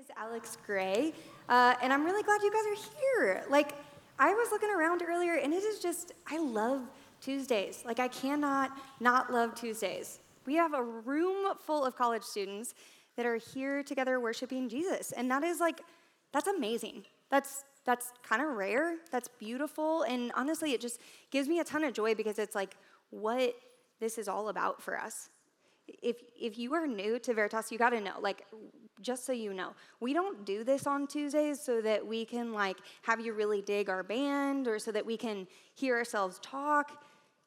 is Alex Gray, uh, and I'm really glad you guys are here. Like, I was looking around earlier, and it is just, I love Tuesdays. Like, I cannot not love Tuesdays. We have a room full of college students that are here together worshiping Jesus, and that is like, that's amazing. That's that's kind of rare. That's beautiful, and honestly, it just gives me a ton of joy because it's like what this is all about for us if if you are new to Veritas, you got to know, like, just so you know, we don't do this on Tuesdays so that we can like have you really dig our band or so that we can hear ourselves talk.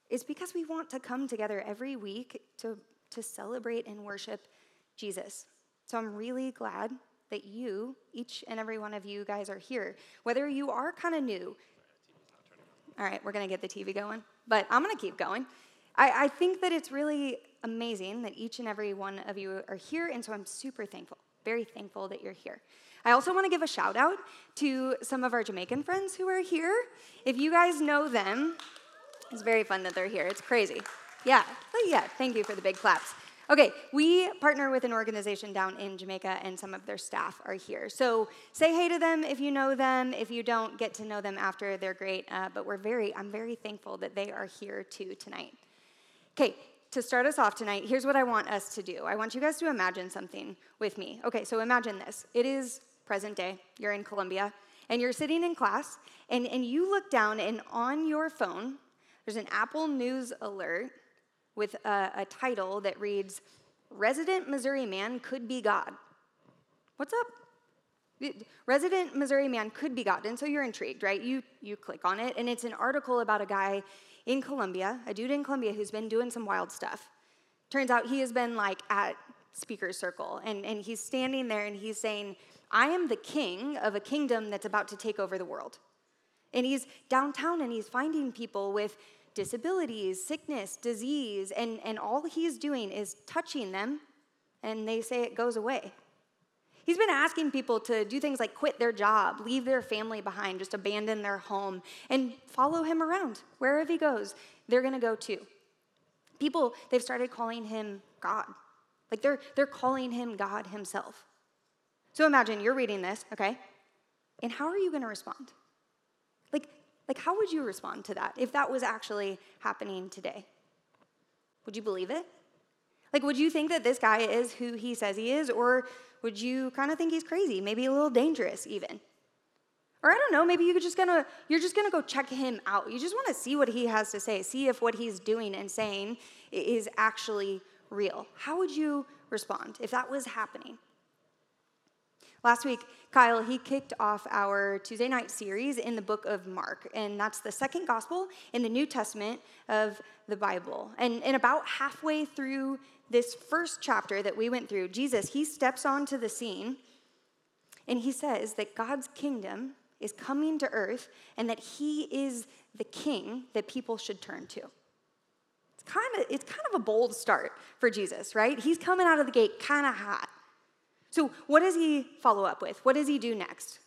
It's because we want to come together every week to to celebrate and worship Jesus. So I'm really glad that you, each and every one of you guys, are here. Whether you are kind of new. All right, we're gonna get the TV going, but I'm gonna keep going. I, I think that it's really amazing that each and every one of you are here, and so I'm super thankful, very thankful that you're here. I also want to give a shout out to some of our Jamaican friends who are here. If you guys know them, it's very fun that they're here. It's crazy. Yeah, yeah, thank you for the big claps. Okay, we partner with an organization down in Jamaica, and some of their staff are here. So say hey to them if you know them. If you don't, get to know them after. They're great. Uh, but we're very, I'm very thankful that they are here too tonight. Okay, to start us off tonight, here's what I want us to do. I want you guys to imagine something with me. Okay, so imagine this. It is present day, you're in Columbia, and you're sitting in class, and, and you look down, and on your phone, there's an Apple News alert with a, a title that reads, Resident Missouri Man Could Be God. What's up? Resident Missouri man could be. And so you're intrigued, right? You, you click on it, and it's an article about a guy in Columbia, a dude in Columbia who's been doing some wild stuff. Turns out he has been like at speaker's circle and, and he's standing there and he's saying, I am the king of a kingdom that's about to take over the world. And he's downtown and he's finding people with disabilities, sickness, disease, and, and all he's doing is touching them, and they say it goes away. He's been asking people to do things like quit their job, leave their family behind, just abandon their home, and follow him around. Wherever he goes, they're going to go too. People, they've started calling him God. Like they're, they're calling him God himself. So imagine you're reading this, okay? And how are you going to respond? Like, like, how would you respond to that if that was actually happening today? Would you believe it? Like, would you think that this guy is who he says he is, or would you kind of think he's crazy, maybe a little dangerous even? Or I don't know, maybe you're just gonna you're just gonna go check him out. You just want to see what he has to say, see if what he's doing and saying is actually real. How would you respond if that was happening? Last week, Kyle, he kicked off our Tuesday night series in the book of Mark, and that's the second gospel in the New Testament of the Bible. And, and about halfway through this first chapter that we went through, Jesus, he steps onto the scene and he says that God's kingdom is coming to earth and that he is the king that people should turn to. It's kind of it's kind of a bold start for Jesus, right? He's coming out of the gate kind of hot. So, what does he follow up with? What does he do next?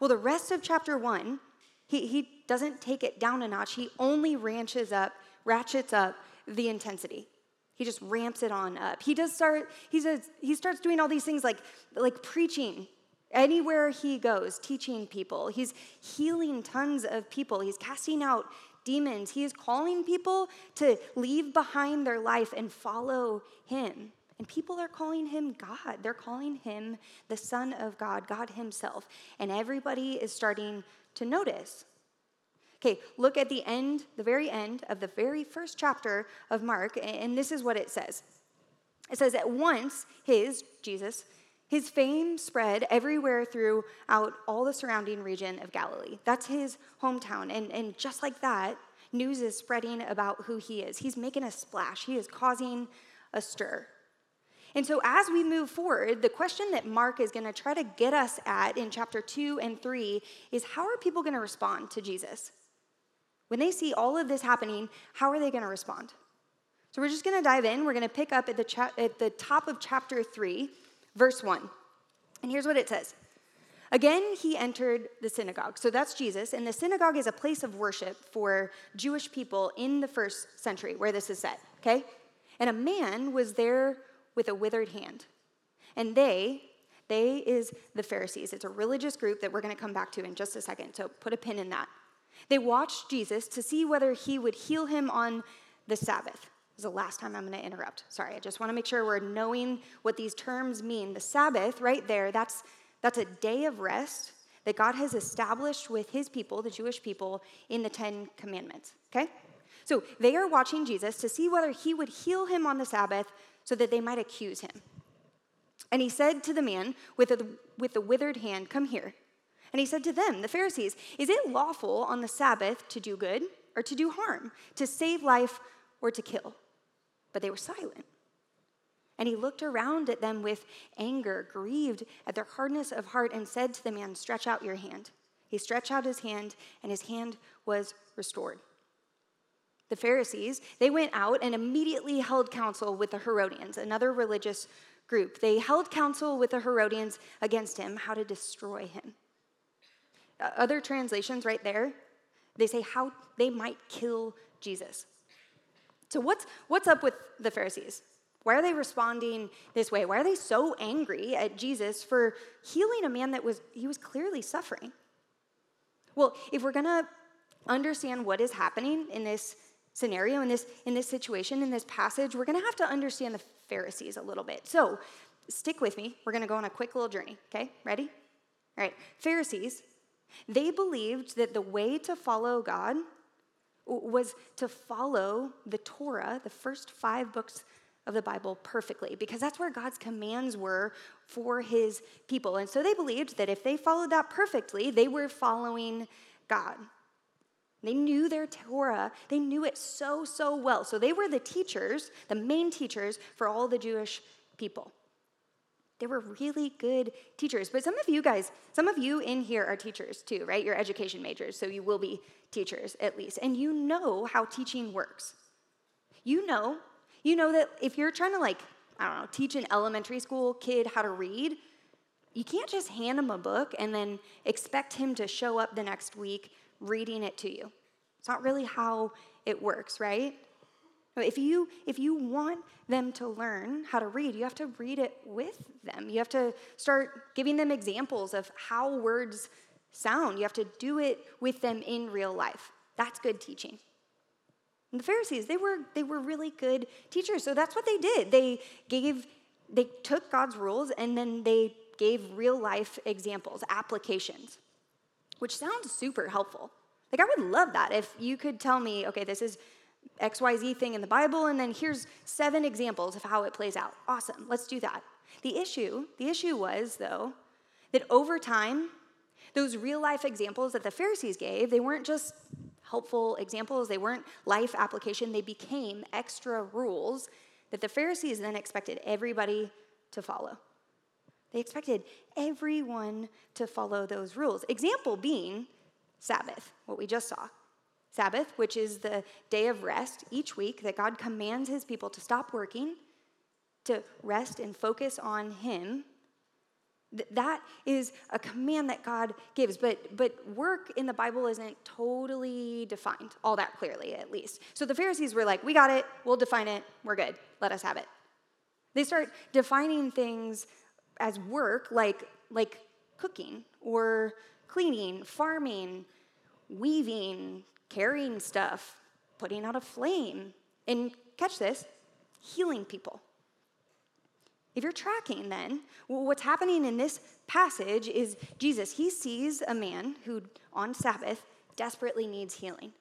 Well, the rest of chapter 1, he, he doesn't take it down a notch. He only ranches up, ratchets up the intensity. He just ramps it on up. He does start, he says, he starts doing all these things like, like preaching anywhere he goes, teaching people. He's healing tons of people. He's casting out demons. He is calling people to leave behind their life and follow him. And people are calling him God. They're calling him the Son of God, God Himself. And everybody is starting to notice. Okay, look at the end, the very end of the very first chapter of Mark, and this is what it says. It says, At once, his, Jesus, his fame spread everywhere throughout all the surrounding region of Galilee. That's his hometown. And, and just like that, news is spreading about who he is. He's making a splash, he is causing a stir. And so, as we move forward, the question that Mark is going to try to get us at in chapter two and three is how are people going to respond to Jesus? When they see all of this happening, how are they going to respond? So we're just going to dive in. We're going to pick up at the, cha- at the top of chapter 3, verse 1. And here's what it says Again, he entered the synagogue. So that's Jesus. And the synagogue is a place of worship for Jewish people in the first century where this is set, okay? And a man was there with a withered hand. And they, they is the Pharisees. It's a religious group that we're going to come back to in just a second, so put a pin in that. They watched Jesus to see whether he would heal him on the Sabbath. This is the last time I'm going to interrupt. Sorry, I just want to make sure we're knowing what these terms mean. The Sabbath, right there, that's, that's a day of rest that God has established with his people, the Jewish people, in the Ten Commandments. Okay? So they are watching Jesus to see whether he would heal him on the Sabbath so that they might accuse him. And he said to the man with the, with the withered hand, Come here. And he said to them, the Pharisees, Is it lawful on the Sabbath to do good or to do harm, to save life or to kill? But they were silent. And he looked around at them with anger, grieved at their hardness of heart, and said to the man, Stretch out your hand. He stretched out his hand, and his hand was restored. The Pharisees, they went out and immediately held counsel with the Herodians, another religious group. They held counsel with the Herodians against him, how to destroy him. Other translations right there, they say how they might kill Jesus. So what's what's up with the Pharisees? Why are they responding this way? Why are they so angry at Jesus for healing a man that was he was clearly suffering? Well, if we're going to understand what is happening in this scenario in this in this situation in this passage, we're going to have to understand the Pharisees a little bit. So, stick with me. We're going to go on a quick little journey, okay? Ready? All right. Pharisees, they believed that the way to follow God was to follow the Torah, the first five books of the Bible, perfectly, because that's where God's commands were for his people. And so they believed that if they followed that perfectly, they were following God. They knew their Torah, they knew it so, so well. So they were the teachers, the main teachers for all the Jewish people. They were really good teachers. But some of you guys, some of you in here are teachers too, right? You're education majors, so you will be teachers at least. And you know how teaching works. You know, you know that if you're trying to like, I don't know, teach an elementary school kid how to read, you can't just hand him a book and then expect him to show up the next week reading it to you. It's not really how it works, right? If you, if you want them to learn how to read, you have to read it with them. You have to start giving them examples of how words sound. You have to do it with them in real life. That's good teaching. And the Pharisees, they were, they were really good teachers. So that's what they did. They gave, they took God's rules and then they gave real life examples, applications, which sounds super helpful. Like, I would love that if you could tell me, okay, this is XYZ thing in the Bible, and then here's seven examples of how it plays out. Awesome, let's do that. The issue, the issue was, though, that over time, those real life examples that the Pharisees gave, they weren't just helpful examples, they weren't life application, they became extra rules that the Pharisees then expected everybody to follow. They expected everyone to follow those rules. Example being Sabbath, what we just saw. Sabbath, which is the day of rest each week that God commands his people to stop working, to rest and focus on him. That is a command that God gives, but, but work in the Bible isn't totally defined, all that clearly at least. So the Pharisees were like, We got it, we'll define it, we're good, let us have it. They start defining things as work like, like cooking or cleaning, farming, weaving, carrying stuff, putting out a flame, and catch this, healing people. If you're tracking, then, what's happening in this passage is Jesus, he sees a man who on Sabbath desperately needs healing.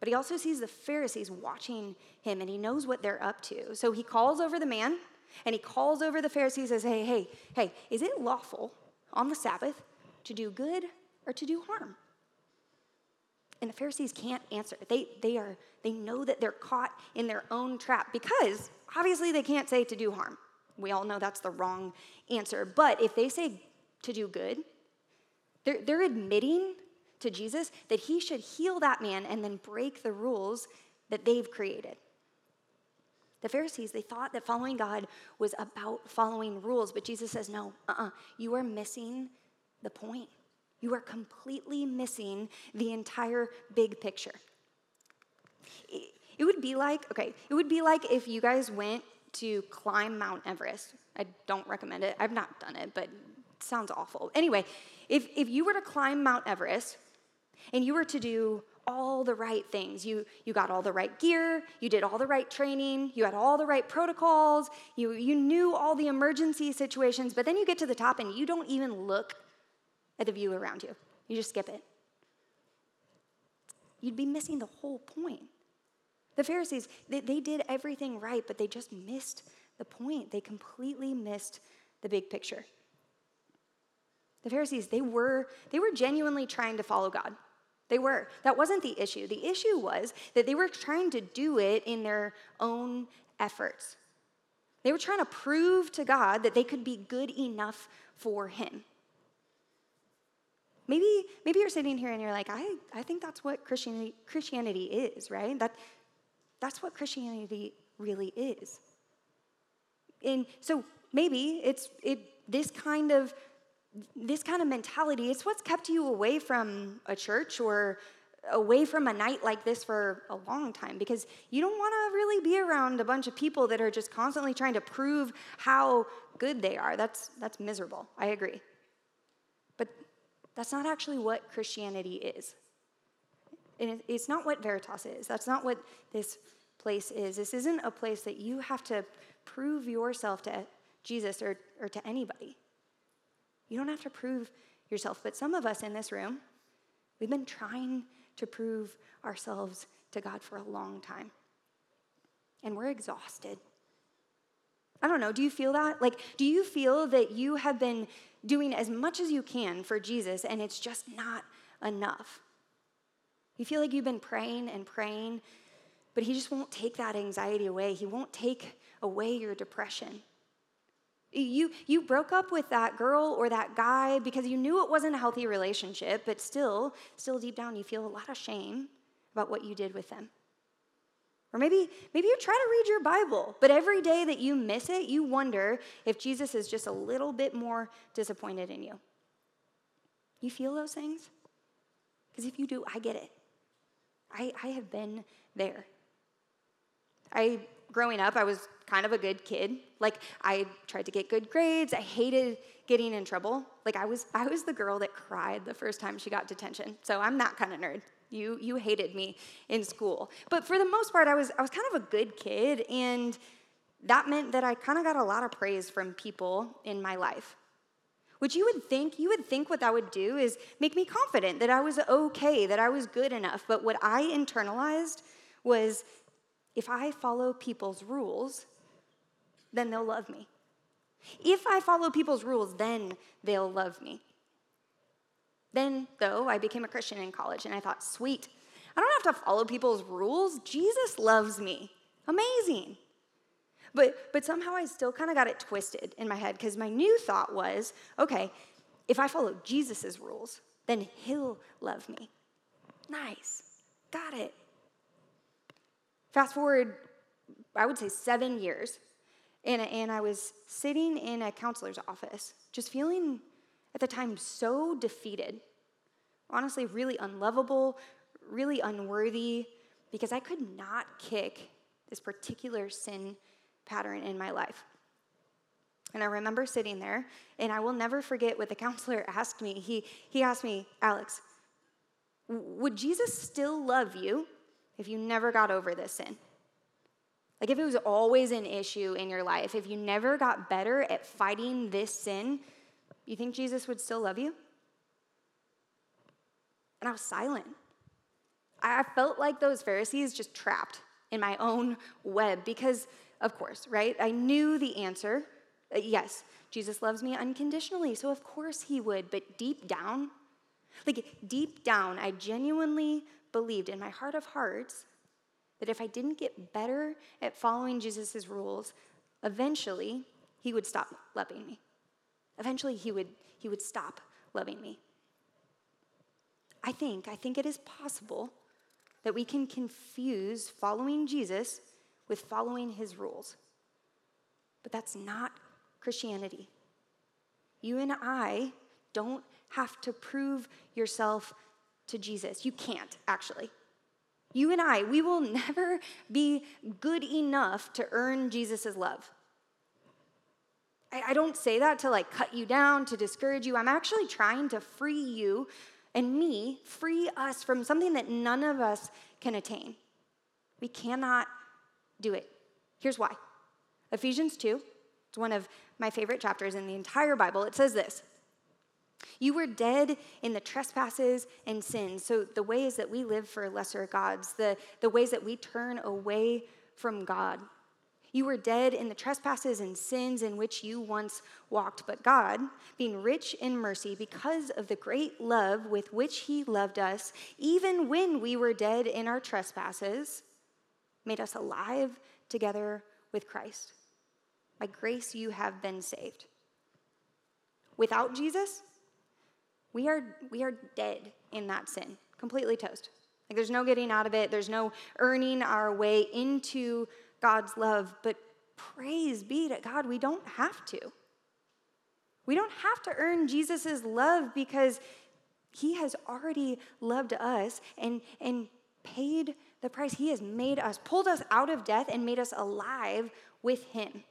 But he also sees the Pharisees watching him and he knows what they're up to. So he calls over the man and he calls over the Pharisees and says, Hey, hey, hey, is it lawful on the Sabbath to do good or to do harm? And the Pharisees can't answer. They, they, are, they know that they're caught in their own trap because obviously they can't say to do harm. We all know that's the wrong answer. But if they say to do good, they're, they're admitting to Jesus that he should heal that man and then break the rules that they've created. The Pharisees, they thought that following God was about following rules, but Jesus says, no, uh uh-uh, uh you are missing the point. You are completely missing the entire big picture. It would be like, okay, it would be like if you guys went to climb Mount Everest, I don't recommend it. I've not done it, but it sounds awful. Anyway, if, if you were to climb Mount Everest and you were to do all the right things. You, you got all the right gear, you did all the right training, you had all the right protocols, you, you knew all the emergency situations, but then you get to the top and you don't even look at the view around you. You just skip it. You'd be missing the whole point. The Pharisees, they, they did everything right, but they just missed the point. They completely missed the big picture. The Pharisees, they were, they were genuinely trying to follow God. They were. That wasn't the issue. The issue was that they were trying to do it in their own efforts. They were trying to prove to God that they could be good enough for Him. Maybe, maybe you're sitting here and you're like, I, I think that's what Christianity, Christianity is, right? That, that's what Christianity really is. And so maybe it's it, this kind of this kind of mentality, it's what's kept you away from a church or away from a night like this for a long time because you don't want to really be around a bunch of people that are just constantly trying to prove how good they are. That's, that's miserable. I agree. But that's not actually what Christianity is. And it's not what Veritas is. That's not what this place is. This isn't a place that you have to prove yourself to Jesus or, or to anybody. You don't have to prove yourself. But some of us in this room, we've been trying to prove ourselves to God for a long time. And we're exhausted. I don't know, do you feel that? Like, do you feel that you have been doing as much as you can for Jesus and it's just not enough? You feel like you've been praying and praying, but He just won't take that anxiety away. He won't take away your depression. You, you broke up with that girl or that guy because you knew it wasn't a healthy relationship, but still, still deep down, you feel a lot of shame about what you did with them. Or maybe, maybe you try to read your Bible, but every day that you miss it, you wonder if Jesus is just a little bit more disappointed in you. You feel those things? Because if you do, I get it. I, I have been there. I growing up, I was kind of a good kid. Like I tried to get good grades. I hated getting in trouble. Like I was I was the girl that cried the first time she got detention. So I'm that kind of nerd. You you hated me in school. But for the most part I was I was kind of a good kid and that meant that I kind of got a lot of praise from people in my life. Which you would think, you would think what that would do is make me confident that I was okay, that I was good enough. But what I internalized was if I follow people's rules, then they'll love me. If I follow people's rules, then they'll love me. Then, though, I became a Christian in college and I thought, sweet, I don't have to follow people's rules. Jesus loves me. Amazing. But, but somehow I still kind of got it twisted in my head because my new thought was okay, if I follow Jesus' rules, then he'll love me. Nice. Got it. Fast forward, I would say seven years, and, and I was sitting in a counselor's office, just feeling at the time so defeated, honestly, really unlovable, really unworthy, because I could not kick this particular sin pattern in my life. And I remember sitting there, and I will never forget what the counselor asked me. He, he asked me, Alex, would Jesus still love you if you never got over this sin? Like if it was always an issue in your life, if you never got better at fighting this sin, you think Jesus would still love you? And I was silent. I felt like those Pharisees just trapped in my own web because, of course, right? I knew the answer. Uh, yes, Jesus loves me unconditionally, so of course he would. But deep down, like deep down, I genuinely believed in my heart of hearts that if I didn't get better at following Jesus' rules, eventually he would stop loving me. Eventually he would, he would stop loving me. I think, I think it is possible that we can confuse following Jesus with following his rules. But that's not Christianity. You and I don't have to prove yourself to Jesus. You can't, actually. You and I, we will never be good enough to earn Jesus' love. I, I don't say that to like cut you down, to discourage you. I'm actually trying to free you and me, free us from something that none of us can attain. We cannot do it. Here's why Ephesians 2, it's one of my favorite chapters in the entire Bible. It says this You were dead in the trespasses and sins. So, the ways that we live for lesser gods, the, the ways that we turn away from God. You were dead in the trespasses and sins in which you once walked, but God, being rich in mercy because of the great love with which He loved us, even when we were dead in our trespasses, made us alive together with Christ. By grace, you have been saved. Without Jesus, we are, we are dead in that sin, completely toast. Like there's no getting out of it, there's no earning our way into God's love. But praise be to God, we don't have to. We don't have to earn Jesus' love because he has already loved us and, and paid the price. He has made us, pulled us out of death and made us alive with Him.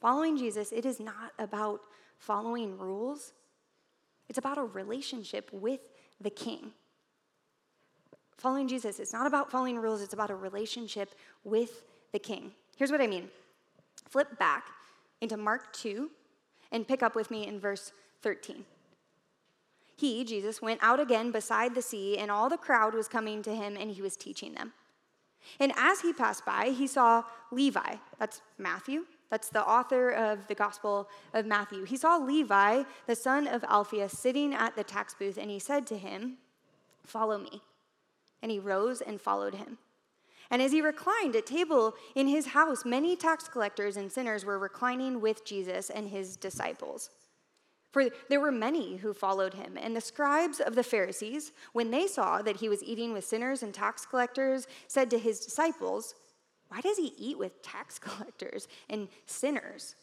Following Jesus, it is not about following rules, it's about a relationship with the King. Following Jesus, it's not about following rules, it's about a relationship with the King. Here's what I mean flip back into Mark 2 and pick up with me in verse 13. He, Jesus, went out again beside the sea, and all the crowd was coming to him, and he was teaching them. And as he passed by, he saw Levi, that's Matthew, that's the author of the Gospel of Matthew. He saw Levi, the son of Alphaeus, sitting at the tax booth, and he said to him, Follow me. And he rose and followed him. And as he reclined at table in his house, many tax collectors and sinners were reclining with Jesus and his disciples. For there were many who followed him. And the scribes of the Pharisees, when they saw that he was eating with sinners and tax collectors, said to his disciples, Why does he eat with tax collectors and sinners?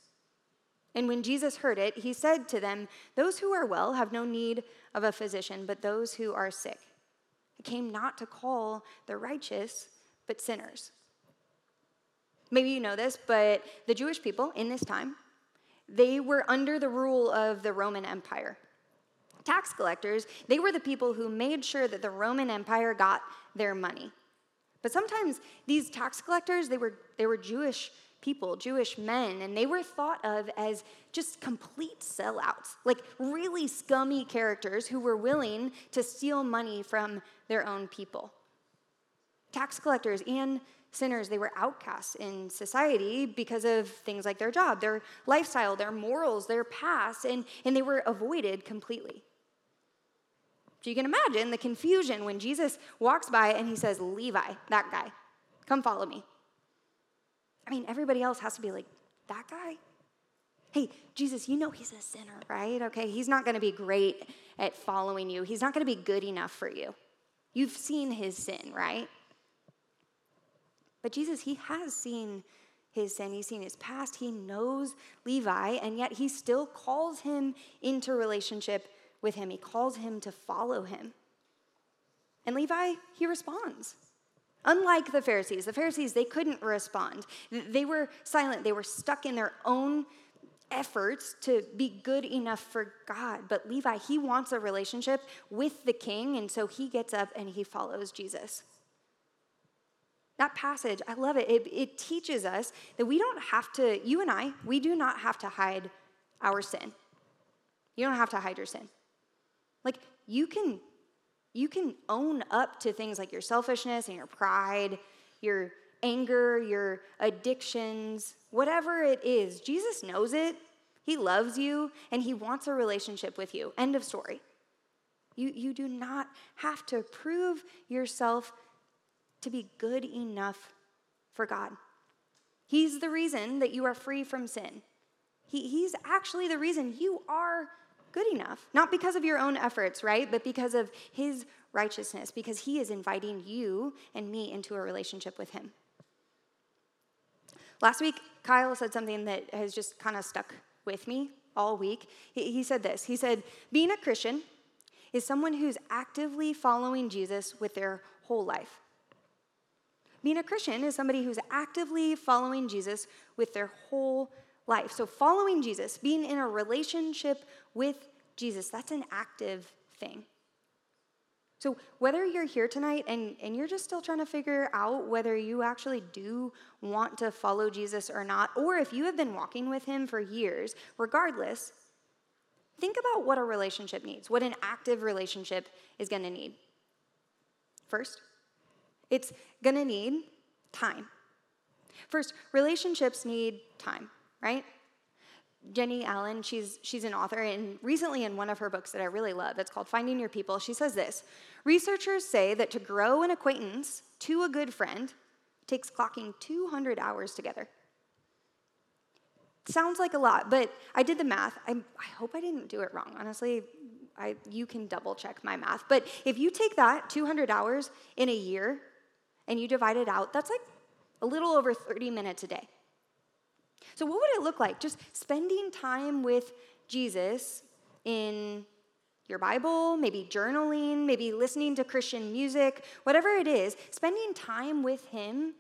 And when Jesus heard it, he said to them, Those who are well have no need of a physician, but those who are sick. I came not to call the righteous, but sinners. Maybe you know this, but the Jewish people in this time, they were under the rule of the Roman Empire. Tax collectors, they were the people who made sure that the Roman Empire got their money. But sometimes these tax collectors, they were, they were Jewish people, Jewish men, and they were thought of as just complete sellouts, like really scummy characters who were willing to steal money from their own people. Tax collectors and sinners, they were outcasts in society because of things like their job, their lifestyle, their morals, their past, and, and they were avoided completely. So you can imagine the confusion when Jesus walks by and he says, Levi, that guy, come follow me. I mean, everybody else has to be like, that guy? Hey, Jesus, you know he's a sinner, right? Okay, he's not gonna be great at following you. He's not gonna be good enough for you. You've seen his sin, right? But Jesus, he has seen his sin, he's seen his past, he knows Levi, and yet he still calls him into relationship with him. He calls him to follow him. And Levi, he responds. Unlike the Pharisees, the Pharisees, they couldn't respond. They were silent, they were stuck in their own efforts to be good enough for God. But Levi, he wants a relationship with the king, and so he gets up and he follows Jesus. That passage, I love it. it. It teaches us that we don't have to, you and I, we do not have to hide our sin. You don't have to hide your sin. Like you can you can own up to things like your selfishness and your pride, your anger, your addictions, whatever it is. Jesus knows it. He loves you and he wants a relationship with you. End of story. You, you do not have to prove yourself to be good enough for God. He's the reason that you are free from sin. He, he's actually the reason you are good enough. Not because of your own efforts, right? But because of His righteousness, because He is inviting you and me into a relationship with Him. Last week, Kyle said something that has just kind of stuck with me all week. He, he said this He said, Being a Christian is someone who's actively following Jesus with their whole life. Being a Christian is somebody who's actively following Jesus with their whole life. So, following Jesus, being in a relationship with Jesus, that's an active thing. So, whether you're here tonight and, and you're just still trying to figure out whether you actually do want to follow Jesus or not, or if you have been walking with him for years, regardless, think about what a relationship needs, what an active relationship is going to need. First, it's going to need time. First, relationships need time, right? Jennie Allen, she's, she's an author, and recently in one of her books that I really love, it's called Finding Your People, she says this Researchers say that to grow an acquaintance to a good friend takes clocking 200 hours together. Sounds like a lot, but I did the math. I, I hope I didn't do it wrong. Honestly, I, you can double check my math. But if you take that 200 hours in a year and you divide it out, that's like a little over 30 minutes a day. So, what would it look like? Just spending time with Jesus in your Bible, maybe journaling, maybe listening to Christian music, whatever it is, spending time with Him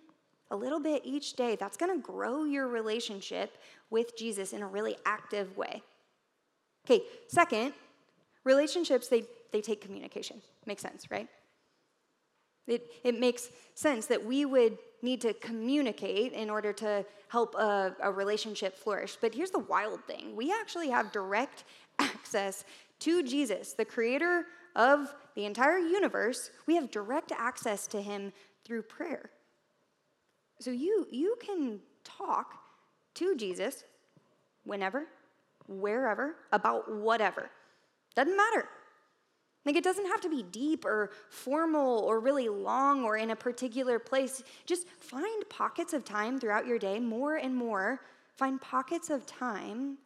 a little bit each day, that's gonna grow your relationship with Jesus in a really active way. Okay, second, relationships, they, they take communication. Makes sense, right? It, it makes sense that we would need to communicate in order to help a, a relationship flourish. But here's the wild thing we actually have direct access to Jesus, the creator of the entire universe. We have direct access to him through prayer. So you, you can talk to Jesus whenever, wherever, about whatever. Doesn't matter. Like, it doesn't have to be deep or formal or really long or in a particular place. Just find pockets of time throughout your day, more and more. Find pockets of time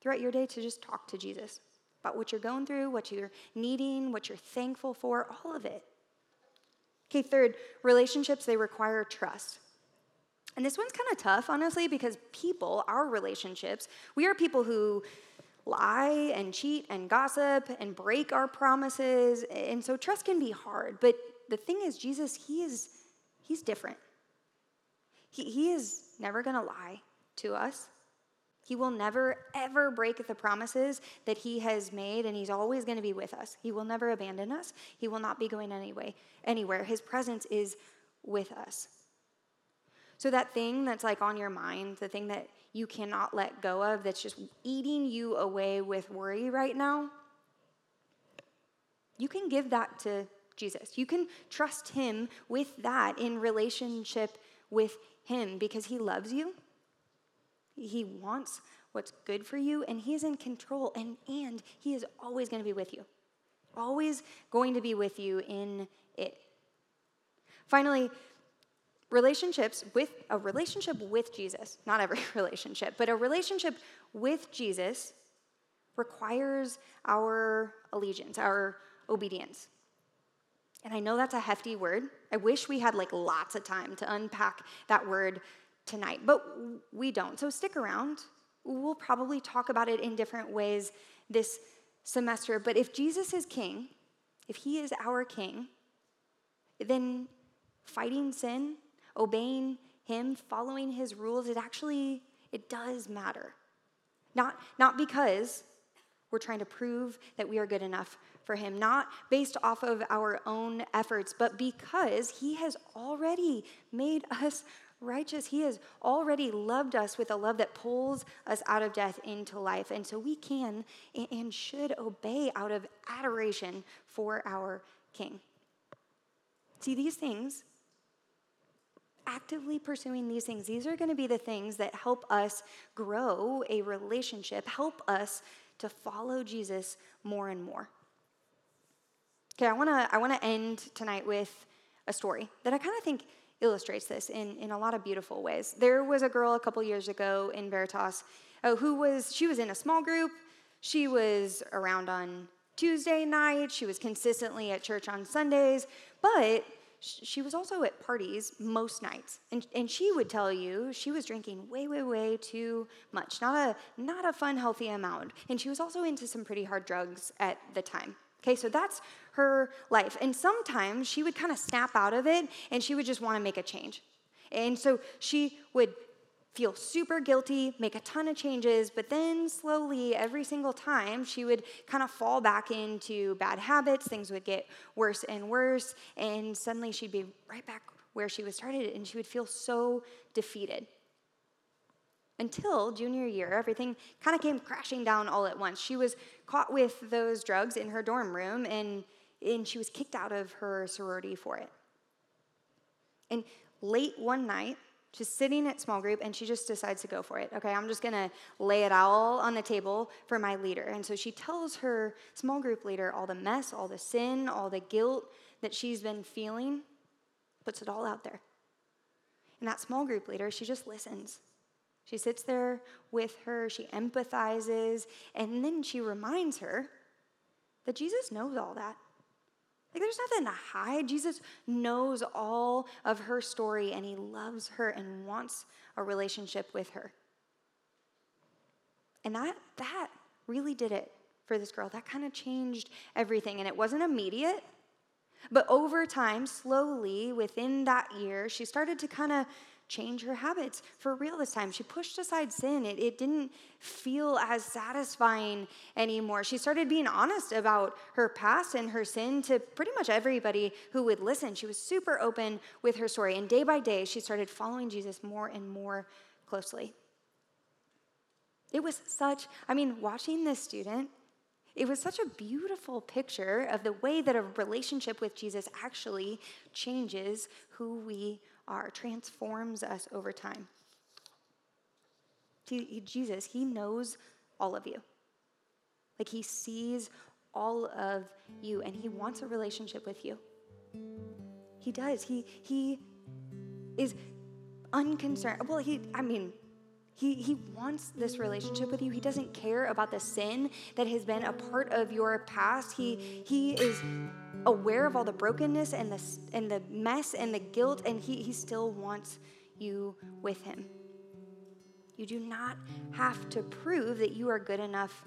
throughout your day to just talk to Jesus about what you're going through, what you're needing, what you're thankful for, all of it. Okay, third, relationships, they require trust. And this one's kind of tough, honestly, because people, our relationships, we are people who lie and cheat and gossip and break our promises. And so trust can be hard. But the thing is, Jesus, he is he's different. He, he is never going to lie to us. He will never, ever break the promises that He has made, and He's always going to be with us. He will never abandon us. He will not be going anyway, anywhere. His presence is with us. So, that thing that's like on your mind, the thing that you cannot let go of that's just eating you away with worry right now, you can give that to Jesus. You can trust Him with that in relationship with Him because He loves you. He wants what's good for you, and He's in control, and, and He is always going to be with you. Always going to be with you in it. Finally, relationships with a relationship with Jesus, not every relationship, but a relationship with Jesus requires our allegiance, our obedience. And I know that's a hefty word. I wish we had like lots of time to unpack that word tonight, but we don't. So stick around. We'll probably talk about it in different ways this semester. But if Jesus is king, if he is our king, then fighting sin obeying him, following his rules, it actually it does matter. Not, not because we're trying to prove that we are good enough for him, not based off of our own efforts, but because he has already made us righteous. He has already loved us with a love that pulls us out of death into life. And so we can and should obey out of adoration for our King. See, these things actively pursuing these things, these are going to be the things that help us grow a relationship, help us to follow Jesus more and more. Okay, I want to I want to end tonight with a story that I kind of think illustrates this in, in a lot of beautiful ways. There was a girl a couple years ago in Veritas uh, who was she was in a small group. She was around on Tuesday night. She was consistently at church on Sundays, but she was also at parties most nights and, and she would tell you she was drinking way way way too much not a not a fun healthy amount. And she was also into some pretty hard drugs at the time. Okay so that's her life. And sometimes she would kind of snap out of it and she would just want to make a change. And so she would feel super guilty, make a ton of changes, but then slowly, every single time, she would kind of fall back into bad habits. Things would get worse and worse, and suddenly she'd be right back where she was started, and she would feel so defeated. Until junior year, everything kind of came crashing down all at once. She was caught with those drugs in her dorm room, and, and she was kicked out of her sorority for it. And late one night, She's sitting at small group and she just decides to go for it. Okay, I'm just gonna lay it all on the table for my leader. And so she tells her small group leader all the mess, all the sin, all the guilt that she's been feeling, puts it all out there. And that small group leader, she just listens. She sits there with her, she empathizes, and then she reminds her that Jesus knows all that. Like, there's nothing to hide. Jesus knows all of her story and he loves her and wants a relationship with her. And that, that really did it for this girl. That kind of changed everything. And it wasn't immediate, but over time, slowly, within that year, she started to kind of change her habits for real this time. She pushed aside sin. It, it didn't feel as satisfying anymore. She started being honest about her past and her sin to pretty much everybody who would listen. She was super open with her story. And day by day, she started following Jesus more and more closely. It was such, I mean, watching this student, it was such a beautiful picture of the way that a relationship with Jesus actually changes who we are, transforms us over time. Jesus, he knows all of you. Like he sees all of you and he wants a relationship with you. He does. He he is unconcerned. Well, he I mean, he, he wants this relationship with you. He doesn't care about the sin that has been a part of your past. He, he is aware of all the brokenness and the, and the mess and the guilt, and he, he still wants you with him. You do not have to prove that you are good enough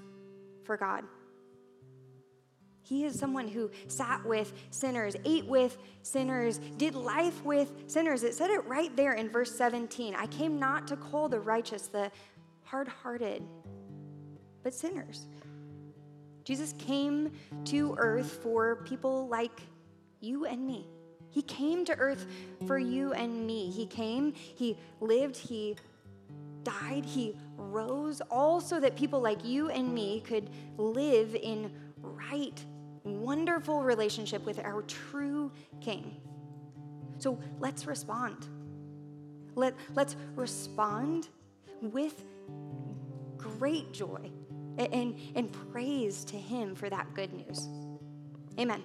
for God. He is someone who sat with sinners, ate with sinners, did life with sinners. It said it right there in verse 17. I came not to call the righteous, the hard hearted, but sinners. Jesus came to earth for people like you and me. He came to earth for you and me. He came, He lived, He died, He rose, all so that people like you and me could live in right wonderful relationship with our true King. So let's respond. Let, let's respond with great joy and, and praise to Him for that good news. Amen.